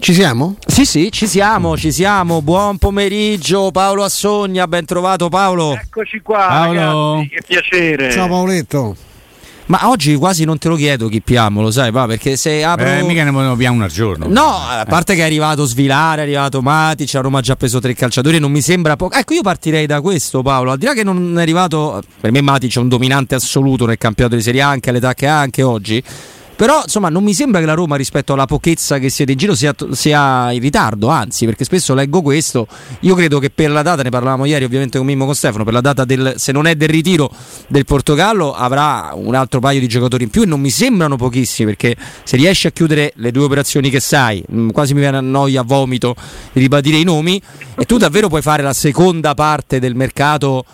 Ci siamo? Sì, sì, ci siamo, ci siamo. Buon pomeriggio Paolo Assogna, ben trovato Paolo. Eccoci qua, Paolo. ragazzi, che piacere. Ciao Paoletto. Ma oggi quasi non te lo chiedo chi piamo, lo sai, va, perché se apro... Eh, mica ne vogliono uno al giorno. No, a parte che è arrivato Svilare, è arrivato Matic, a Roma ha già preso tre calciatori, non mi sembra poco. Ecco, io partirei da questo, Paolo. Al di là che non è arrivato, per me Matic è un dominante assoluto nel campionato di Serie A, anche all'età che ha anche oggi. Però insomma non mi sembra che la Roma rispetto alla pochezza che siete in giro sia, sia, in ritardo, anzi perché spesso leggo questo, io credo che per la data, ne parlavamo ieri ovviamente con Mimmo con Stefano, per la data del, se non è del ritiro del Portogallo avrà un altro paio di giocatori in più e non mi sembrano pochissimi perché se riesci a chiudere le due operazioni che sai, mm, quasi mi viene a noia, a vomito di ribadire i nomi e tu davvero puoi fare la seconda parte del mercato,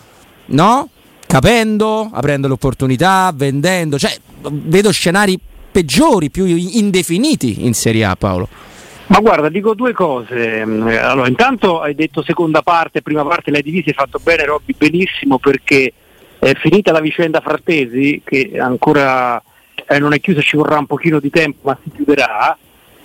no? Capendo, aprendo le opportunità, vendendo, cioè vedo scenari peggiori, più indefiniti in Serie A, Paolo? Ma guarda, dico due cose. Allora, intanto hai detto seconda parte, prima parte l'hai divisa, hai fatto bene Robby, benissimo perché è finita la vicenda Frattesi, che ancora eh, non è chiusa, ci vorrà un pochino di tempo, ma si chiuderà.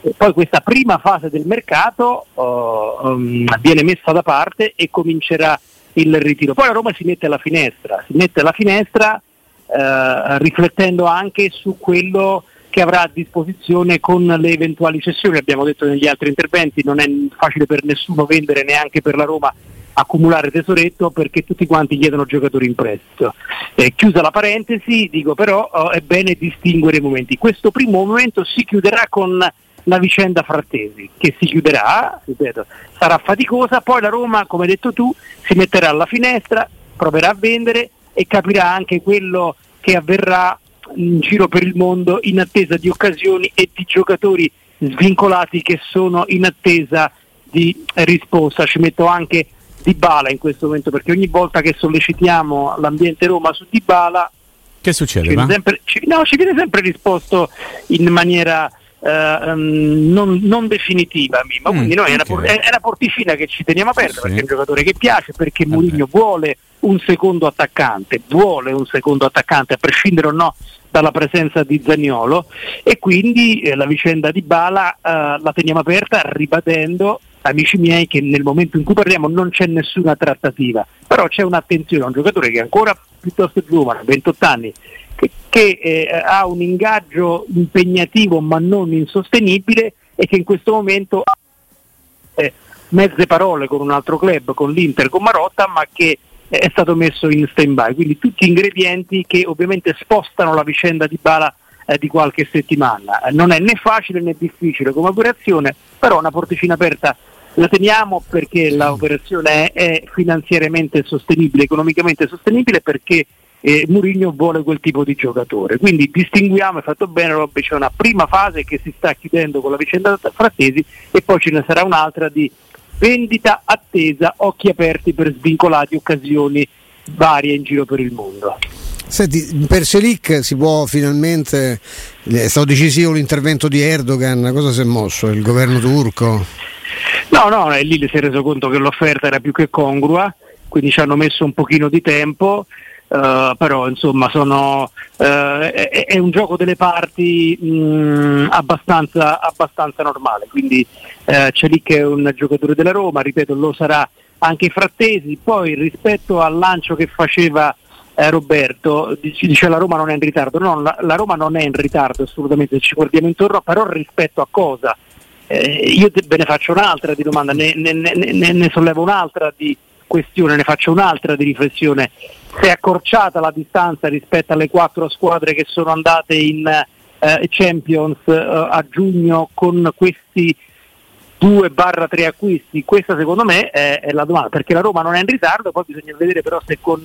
E poi questa prima fase del mercato uh, um, viene messa da parte e comincerà il ritiro. Poi la Roma si mette alla finestra, si mette alla finestra uh, riflettendo anche su quello che avrà a disposizione con le eventuali cessioni. Abbiamo detto negli altri interventi, non è facile per nessuno vendere neanche per la Roma accumulare tesoretto perché tutti quanti chiedono giocatori in prestito. Eh, chiusa la parentesi, dico però oh, è bene distinguere i momenti. Questo primo momento si chiuderà con la vicenda Frattesi, che si chiuderà, ripeto, sarà faticosa, poi la Roma, come hai detto tu, si metterà alla finestra, proverà a vendere e capirà anche quello che avverrà in giro per il mondo in attesa di occasioni e di giocatori svincolati che sono in attesa di risposta. Ci metto anche Dybala in questo momento perché ogni volta che sollecitiamo l'ambiente Roma su Dybala che succede? Ci viene, sempre, ci, no, ci viene sempre risposto in maniera Uh, um, non, non, definitiva ma mm, quindi noi okay. è, una, è, una, porticina che ci teniamo aperta sì. perché è un giocatore che piace perché okay. Mourinho vuole un secondo attaccante vuole un secondo attaccante a prescindere o no dalla presenza di Zagnolo e quindi eh, la vicenda di Bala eh, la teniamo aperta ribadendo amici miei che nel momento in cui parliamo non c'è nessuna trattativa però c'è un'attenzione a un giocatore che è ancora piuttosto giovane 28 anni che, che eh, ha un ingaggio impegnativo ma non insostenibile e che in questo momento ha eh, mezze parole con un altro club, con l'Inter, con Marotta, ma che è stato messo in stand by. Quindi tutti ingredienti che ovviamente spostano la vicenda di Bala eh, di qualche settimana. Non è né facile né difficile come operazione, però una porticina aperta la teniamo perché l'operazione è, finanziariamente sostenibile, economicamente sostenibile perché eh, Mourinho vuole quel tipo di giocatore. Quindi distinguiamo, è fatto bene Robby, c'è una prima fase che si sta chiudendo con la vicenda Frattesi e poi ce ne sarà un'altra di vendita attesa, occhi aperti per svincolati occasioni varie in giro per il mondo. Senti, per Selic si può finalmente, è stato decisivo l'intervento di Erdogan, cosa si è mosso? Il governo turco? No, no, lì si è reso conto che l'offerta era più che congrua, quindi ci hanno messo un pochino di tempo, Uh, però insomma sono, uh, è, è, un gioco delle parti mh, mm, abbastanza, abbastanza, normale, quindi uh, lì che è un giocatore della Roma, ripeto lo sarà anche Frattesi, poi rispetto al lancio che faceva eh, Roberto, dice la Roma non è in ritardo, no, la, la, Roma non è in ritardo assolutamente, ci guardiamo intorno, però rispetto a cosa? Eh, io ve ne faccio un'altra di domanda, ne, ne, ne, ne sollevo un'altra di questione, ne faccio un'altra di riflessione. Si è accorciata la distanza rispetto alle quattro squadre che sono andate in eh, Champions eh, a giugno con questi 2-3 acquisti? Questa secondo me è, è, la domanda, perché la Roma non è in ritardo, poi bisogna vedere però se con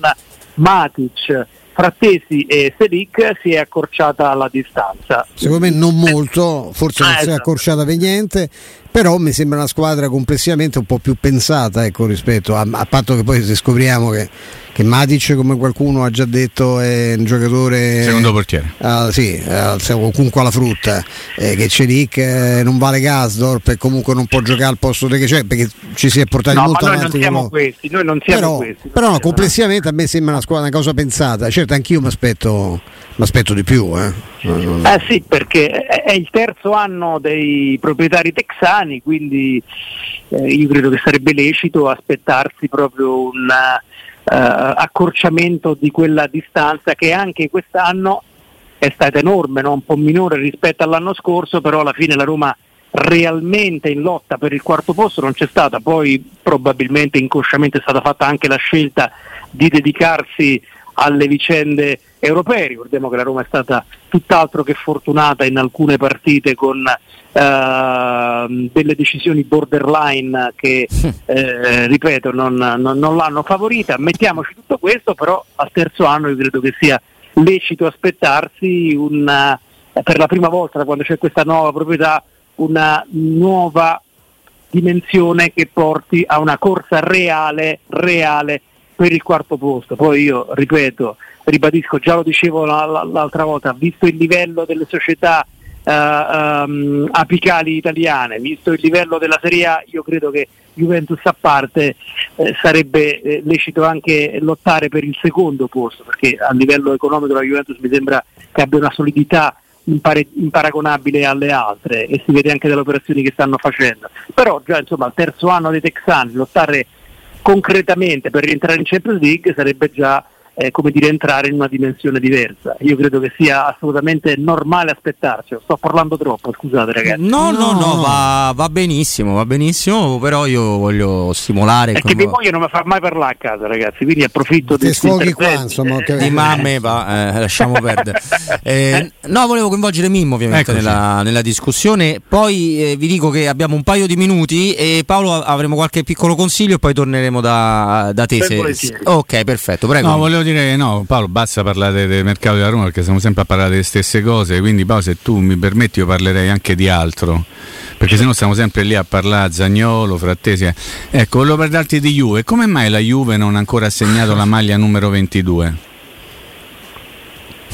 Matic, Frattesi e Selic si è accorciata la distanza. Secondo me non molto, forse non eh, si è esatto. accorciata per niente però mi sembra una squadra complessivamente un po' più pensata ecco, rispetto a, a patto che poi se scopriamo che, che Matic come qualcuno ha già detto è un giocatore secondo portiere. Uh, sì, uh, comunque alla frutta eh, che Celic eh, non vale Gasdorp e comunque non può giocare al posto che c'è perché ci si è portati no, molto ma noi non siamo come... questi noi non siamo però, questi però no, complessivamente a me sembra una squadra una cosa pensata. Certo anch'io mi aspetto di più eh Eh sì, perché è il terzo anno dei proprietari texani, quindi eh, io credo che sarebbe lecito aspettarsi proprio un uh, accorciamento di quella distanza che anche quest'anno è stata enorme, no? un po' minore rispetto all'anno scorso, però alla fine la Roma realmente in lotta per il quarto posto non c'è stata, poi probabilmente inconsciamente è stata fatta anche la scelta di dedicarsi alle vicende europee, ricordiamo che la Roma è stata tutt'altro che fortunata in alcune partite con eh, delle decisioni borderline che, eh, ripeto, non, non, non l'hanno favorita, mettiamoci tutto questo, però al terzo anno io credo che sia lecito aspettarsi una, per la prima volta da quando c'è questa nuova proprietà una nuova dimensione che porti a una corsa reale, reale per il quarto posto. Poi io ripeto, ribadisco, già lo dicevo l'altra volta, visto il livello delle società uh, um, apicali italiane, visto il livello della Serie A, io credo che Juventus a parte eh, sarebbe eh, lecito anche lottare per il secondo posto, perché a livello economico la Juventus mi sembra che abbia una solidità imparagonabile alle altre e si vede anche dalle operazioni che stanno facendo. Però già insomma al terzo anno dei Texani lottare concretamente per rientrare in Champions League sarebbe già eh, come dire, entrare in una dimensione diversa. Io credo che sia assolutamente normale aspettarci. Sto parlando troppo, scusate ragazzi. No, no, no, no va, va, benissimo, va benissimo, però io voglio stimolare. Perché mia moglie non mi fa mai parlare a casa, ragazzi, quindi approfitto di sfoghi qua, insomma, che... di mamme, va, eh, lasciamo perdere. Eh, no, volevo coinvolgere Mimmo ovviamente nella, nella, discussione. Poi eh, vi dico che abbiamo un paio di minuti e Paolo avremo qualche piccolo consiglio e poi torneremo da, da te. Se... Ok, perfetto, prego. No, volevo dire no, Paolo, basta parlare del mercato della Roma perché stiamo sempre a parlare delle stesse cose, quindi Paolo se tu mi permetti io parlerei anche di altro. Perché se no stiamo sempre lì a parlare Zagnolo, Frattesi. Ecco, volevo parlarti di Juve. Come mai la Juve non ha ancora assegnato la maglia numero 22?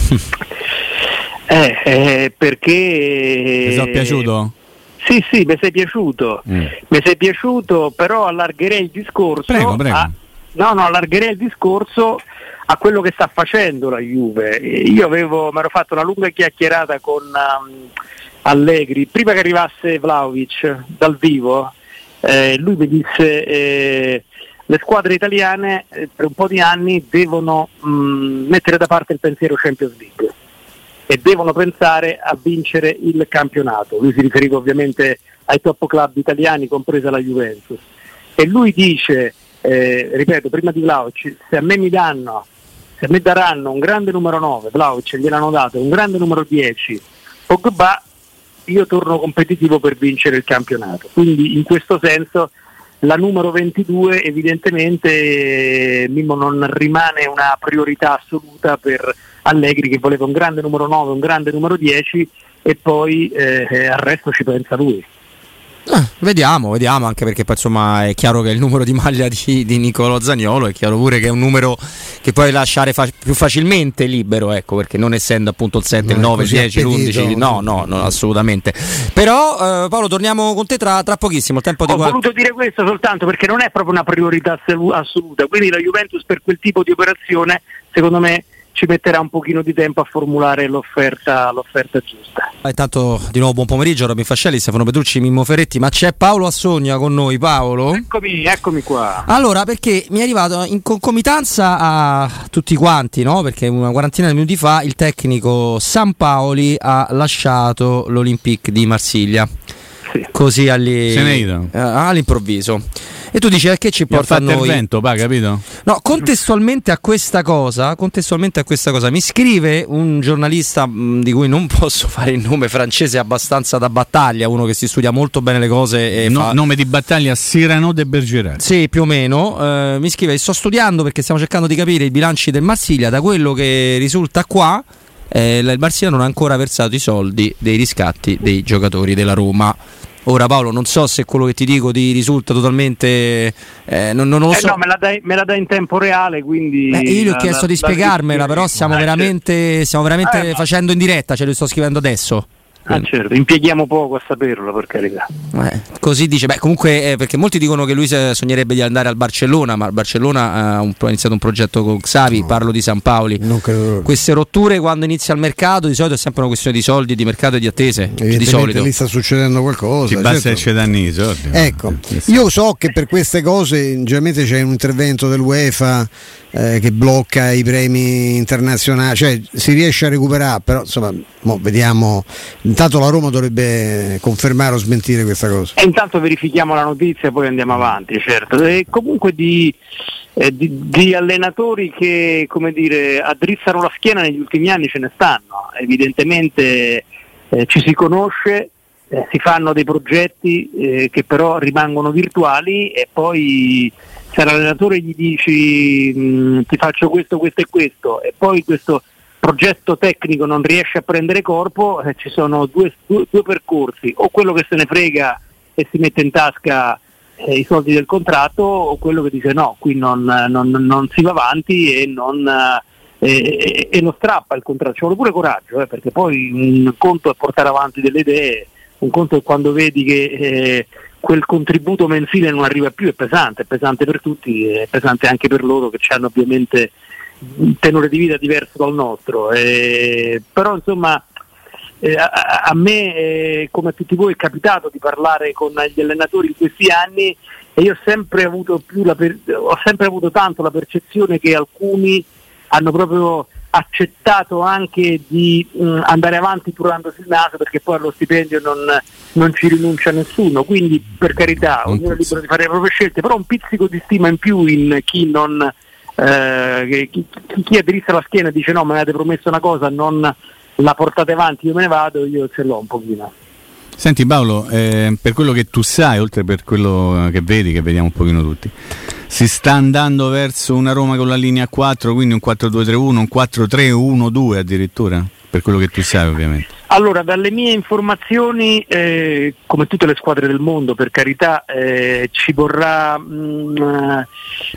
eh, eh, perché... Ti sono piaciuto? Sì, sì, mi sei piaciuto. Mm. Mi sei piaciuto, però allargherei il discorso. Prego, prego. A... No, no, allargherei il discorso a quello che sta facendo la Juve. Io avevo, mi ero fatto una lunga chiacchierata con um, Allegri, prima che arrivasse Vlaovic dal vivo, eh, lui mi disse eh, le squadre italiane eh, per un po' di anni devono mh, mm, mettere da parte il pensiero Champions League e devono pensare a vincere il campionato. Lui si riferiva ovviamente ai top club italiani, compresa la Juventus. E lui dice, eh, ripeto, prima di Vlaovic, se a me mi danno se mi daranno un grande numero 9, Vlaovic gliel'hanno dato, un grande numero 10, Pogba, io torno competitivo per vincere il campionato. Quindi in questo senso la numero 22 evidentemente Mimmo non rimane una priorità assoluta per Allegri che voleva un grande numero 9, un grande numero 10 e poi eh, al resto ci pensa lui. Eh, vediamo, vediamo, anche perché poi, insomma è chiaro che il numero di maglia di, di Nicolo Zagnolo è chiaro pure che è un numero che puoi lasciare fa- più facilmente libero, ecco, perché non essendo appunto il 7, il 9, il 10, l'11, no, no, no, assolutamente. Però eh, Paolo torniamo con te tra, tra pochissimo, il tempo di Ho voluto dire questo soltanto perché non è proprio una priorità assoluta, quindi la Juventus per quel tipo di operazione secondo me ci metterà un pochino di tempo a formulare l'offerta, l'offerta giusta. Intanto di nuovo buon pomeriggio, Robin Fascelli, Stefano Petrucci, Mimmo Ferretti, ma c'è Paolo Assogna con noi, Paolo? Eccomi, eccomi qua. Allora, perché mi è arrivato in concomitanza a tutti quanti, no? Perché una quarantina di minuti fa il tecnico San Paoli ha lasciato l'Olympique di Marsiglia. Sì. Così all'i... Eh, all'improvviso. E tu dici a che ci porta a noi? il vento, pa, capito? No, contestualmente a questa cosa, contestualmente a questa cosa, mi scrive un giornalista mh, di cui non posso fare il nome francese abbastanza da battaglia, uno che si studia molto bene le cose e no, fa... nome di battaglia Cyrano de Bergerac. Sì, più o meno. Eh, mi scrive sto studiando perché stiamo cercando di capire i bilanci del Marsiglia, da quello che risulta qua eh, il Marsiglia non ha ancora versato i soldi dei riscatti dei giocatori della Roma. Ora Paolo, non so se quello che ti dico ti risulta totalmente... Eh, non, non, lo eh so. no, me la, dai, me la, dai, in tempo reale, quindi... Eh, io gli ho chiesto la, di spiegarmela, però stiamo eh, veramente, stiamo veramente eh, facendo in diretta, ce lo sto scrivendo adesso. Ah, certo. Impieghiamo poco a saperlo, per carità. Eh, così dice, beh, comunque, eh, perché molti dicono che lui sognerebbe di andare al Barcellona, ma il Barcellona ha, un, ha iniziato un progetto con Xavi, no. parlo di San Paoli. Queste rotture quando inizia il mercato di solito è sempre una questione di soldi, di mercato e di attese. Di solito. lì sta succedendo qualcosa. Ci basta certo. ci danno i soldi. Ecco, io so che per queste cose generalmente c'è un intervento dell'UEFA eh, che blocca i premi internazionali, cioè si riesce a recuperare, però insomma vediamo, intanto la Roma dovrebbe confermare o smentire questa cosa. E intanto verifichiamo la notizia e poi andiamo avanti, certo. E comunque di, eh, di, di, allenatori che come dire, addrizzano la schiena negli ultimi anni ce ne stanno, evidentemente eh, ci si conosce. Eh, si fanno dei progetti eh, che però rimangono virtuali e poi se l'allenatore gli dici mm, ti faccio questo, questo e questo e poi questo progetto tecnico non riesce a prendere corpo, eh, ci sono due, due, due, percorsi, o quello che se ne frega e si mette in tasca eh, i soldi del contratto o quello che dice no, qui non, non, non si va avanti e non, eh, e non strappa il contratto, ci vuole pure coraggio, eh, perché poi un conto è portare avanti delle idee, un conto è quando vedi che eh, quel contributo mensile non arriva più, è pesante, è pesante per tutti, è pesante anche per loro che hanno ovviamente un tenore di vita diverso dal nostro. Eh, però insomma eh, a, a, me, eh, come a tutti voi, è capitato di parlare con gli allenatori in questi anni e io ho sempre avuto, per, ho sempre avuto tanto la percezione che alcuni hanno proprio accettato anche di mh, andare avanti curandosi il naso perché poi allo stipendio non, non ci rinuncia nessuno, quindi per carità ognuno è libero di fare le proprie scelte, però un pizzico di stima in più in chi non eh, chi, chi aderisce la schiena e dice no mi avete promesso una cosa, non la portate avanti, io me ne vado, io ce l'ho un pochino. Senti Paolo, eh, per quello che tu sai, oltre per quello che vedi, che vediamo un pochino tutti, si sta andando verso una Roma con la linea 4, quindi un 4-2-3-1, un 4-3-1-2 addirittura? Per quello che tu sai ovviamente. Allora, dalle mie informazioni, eh, come tutte le squadre del mondo, per carità, eh, ci vorrà mh, mm,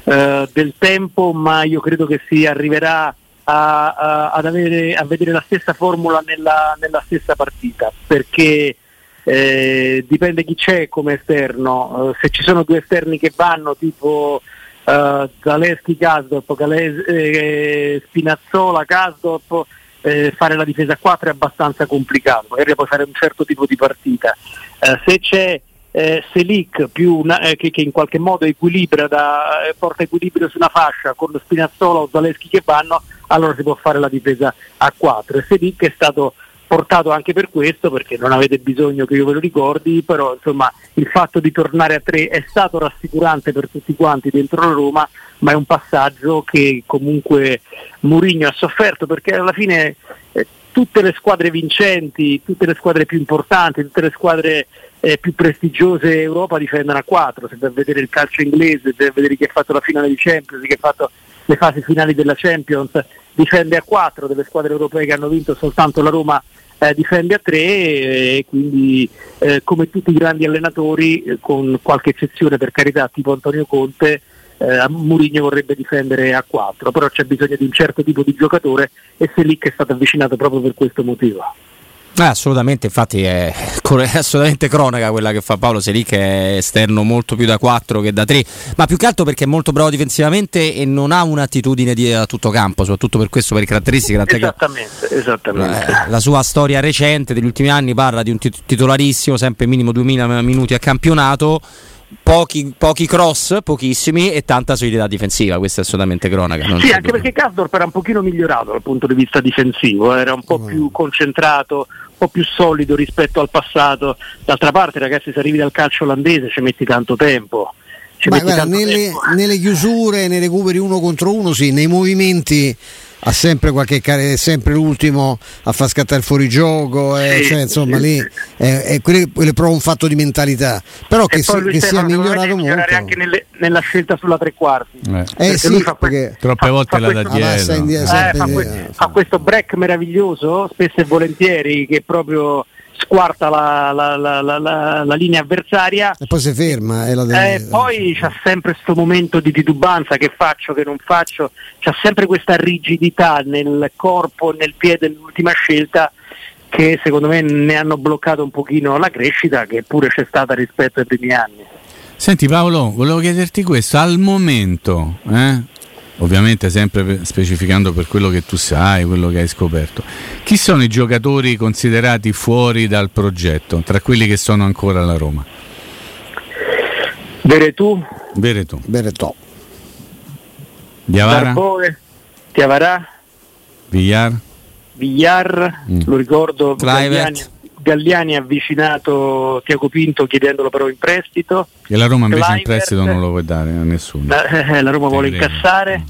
eh, del tempo, ma io credo che si arriverà a, a, avere, a vedere la stessa formula nella, nella stessa partita, perché eh, dipende chi c'è come esterno, eh, se ci sono due esterni che vanno tipo uh, Zaleschi Kasdorp, eh, Spinazzola Kasdorp eh, fare la difesa a 4 è abbastanza complicato, magari puoi fare un certo tipo di partita. Eh, se c'è eh, Selic una, eh, che, che, in qualche modo equilibra da, eh, porta equilibrio su una fascia con Spinazzola o Zaleschi che vanno, allora si può fare la difesa a 4. E Selic è stato portato anche per questo, perché non avete bisogno che io ve lo ricordi, però insomma il fatto di tornare a 3 è stato rassicurante per tutti quanti dentro la Roma, ma è un passaggio che comunque Mourinho ha sofferto perché alla fine eh, tutte le squadre vincenti, tutte le squadre più importanti, tutte le squadre eh, più prestigiose Europa difendono a 4, se per vedere il calcio inglese, per vedere chi ha fatto la finale di Champions, chi ha fatto le fasi finali della Champions, difende a 4 delle squadre europee che hanno vinto soltanto la Roma eh, difende a tre e quindi eh, come tutti i grandi allenatori, eh, con qualche eccezione per carità tipo Antonio Conte, eh, Murigno vorrebbe difendere a 4, però c'è bisogno di un certo tipo di giocatore e Selic è stato avvicinato proprio per questo motivo. Eh, assolutamente, infatti è, è, assolutamente cronaca quella che fa Paolo Selic che è esterno molto più da 4 che da 3, ma più che altro perché è molto bravo difensivamente e non ha un'attitudine di, a tutto campo, soprattutto per questo, per caratteristiche. Esattamente, che, esattamente. Eh, la sua storia recente degli ultimi anni parla di un titolarissimo, sempre minimo 2000 minuti a campionato pochi, pochi, cross, pochissimi e tanta solidità difensiva, questa è assolutamente cronaca. sì, anche perché Kasdorp era un pochino migliorato dal punto di vista difensivo, era un po' mm. più concentrato, po' più solido rispetto al passato. D'altra parte ragazzi se arrivi dal calcio olandese ci metti tanto tempo. Ma guarda, nelle, nelle, chiusure, nei recuperi uno contro uno, sì, nei movimenti ha sempre qualche care, è sempre l'ultimo a far scattare il fuorigioco, eh, sì, cioè, insomma sì, lì è, è, quello, quello, è proprio un fatto di mentalità. Però che, si, che sia migliorato molto. anche nelle, nella scelta sulla tre quarti. Eh, eh sì, fa perché troppe fa, volte fa la da dietro. Eh, fa questo break meraviglioso, spesso e volentieri, che proprio squarta la, la, la, la, linea avversaria. E poi si ferma e deve... eh, poi c'è sempre questo momento di titubanza che faccio, che non faccio. C'è sempre questa rigidità nel corpo, nel piede nell'ultima scelta che secondo me ne hanno bloccato un pochino la crescita che pure c'è stata rispetto ai primi anni. Senti Paolo, volevo chiederti questo, al momento, eh, ovviamente sempre specificando per quello che tu sai, quello che hai scoperto, chi sono i giocatori considerati fuori dal progetto, tra quelli che sono ancora alla Roma? Veretù. Veretù. Veretù. Diavara. Darboe, Tiavarà. Villar. Villar, mm. lo ricordo, Galliani, Galliani, ha avvicinato Tiago Pinto chiedendolo però in prestito. E la Roma invece Clivert, in prestito non lo vuole dare a nessuno. La, eh, la Roma vuole incassare.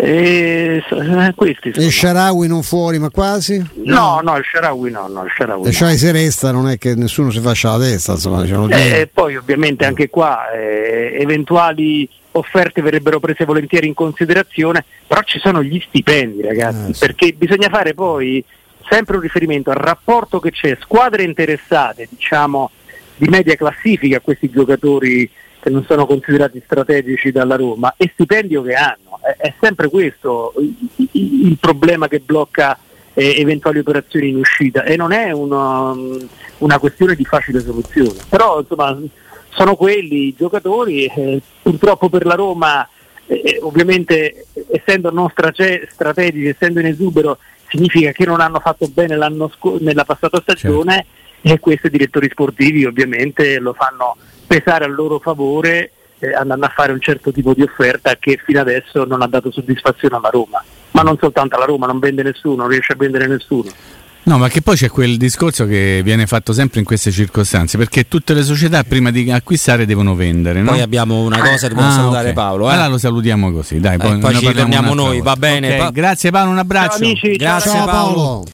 E, eh, questi e Sharawi non fuori ma quasi? No, no, il Sharawi no, no il Sharawi e no. se resta non è che nessuno si faccia la testa insomma, diciamo eh, e poi ovviamente anche qua eh, eventuali offerte verrebbero prese volentieri in considerazione però ci sono gli stipendi ragazzi eh, sì. perché bisogna fare poi sempre un riferimento al rapporto che c'è squadre interessate diciamo di media classifica a questi giocatori che non sono considerati strategici dalla Roma e stipendio che hanno. È, è sempre questo il, problema che blocca eh, eventuali operazioni in uscita e non è una, una, questione di facile soluzione. Però insomma sono quelli i giocatori, eh, purtroppo per la Roma eh, ovviamente essendo non strate- strategici, essendo in esubero, significa che non hanno fatto bene sc- nella passata stagione certo. e questi direttori sportivi ovviamente lo fanno pesare a loro favore eh, andando a fare un certo tipo di offerta che fino adesso non ha dato soddisfazione alla Roma. Ma non soltanto alla Roma, non vende nessuno, non riesce a vendere nessuno. No, ma che poi c'è quel discorso che viene fatto sempre in queste circostanze, perché tutte le società prima di acquistare devono vendere. No? Poi abbiamo una cosa, dobbiamo ah, salutare okay. Paolo. Eh? Allora lo salutiamo così, dai, poi, eh, poi ci torniamo noi, va bene. Okay, pa- grazie Paolo, un abbraccio. Ciao amici, grazie ciao Paolo. Paolo.